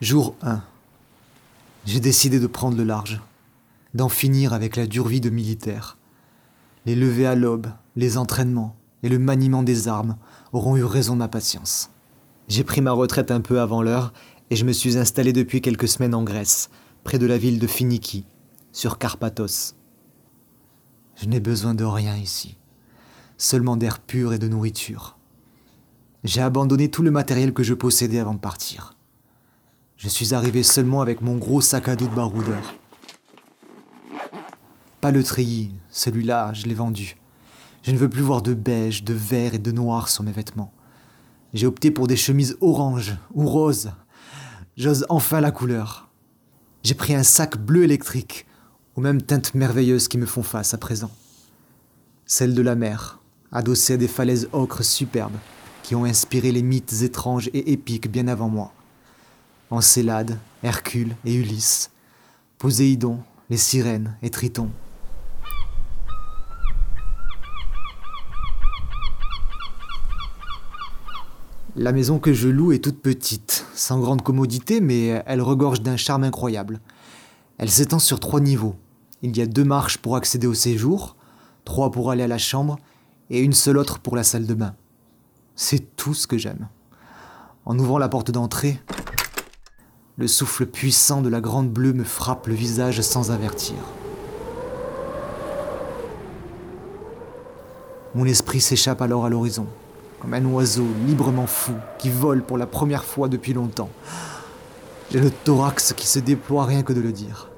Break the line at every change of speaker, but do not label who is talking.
Jour 1. J'ai décidé de prendre le large, d'en finir avec la dure vie de militaire. Les levées à l'aube, les entraînements et le maniement des armes auront eu raison de ma patience. J'ai pris ma retraite un peu avant l'heure et je me suis installé depuis quelques semaines en Grèce, près de la ville de Finiki, sur Carpathos. Je n'ai besoin de rien ici, seulement d'air pur et de nourriture. J'ai abandonné tout le matériel que je possédais avant de partir. Je suis arrivé seulement avec mon gros sac à dos de baroudeur. Pas le treillis, celui-là, je l'ai vendu. Je ne veux plus voir de beige, de vert et de noir sur mes vêtements. J'ai opté pour des chemises orange ou rose. J'ose enfin la couleur. J'ai pris un sac bleu électrique, aux mêmes teintes merveilleuses qui me font face à présent. Celle de la mer, adossée à des falaises ocres superbes, qui ont inspiré les mythes étranges et épiques bien avant moi. Encélade, Hercule et Ulysse, Poséidon, les sirènes et Triton. La maison que je loue est toute petite, sans grande commodité, mais elle regorge d'un charme incroyable. Elle s'étend sur trois niveaux. Il y a deux marches pour accéder au séjour, trois pour aller à la chambre, et une seule autre pour la salle de bain. C'est tout ce que j'aime. En ouvrant la porte d'entrée, le souffle puissant de la grande bleue me frappe le visage sans avertir. Mon esprit s'échappe alors à l'horizon, comme un oiseau librement fou qui vole pour la première fois depuis longtemps. J'ai le thorax qui se déploie rien que de le dire.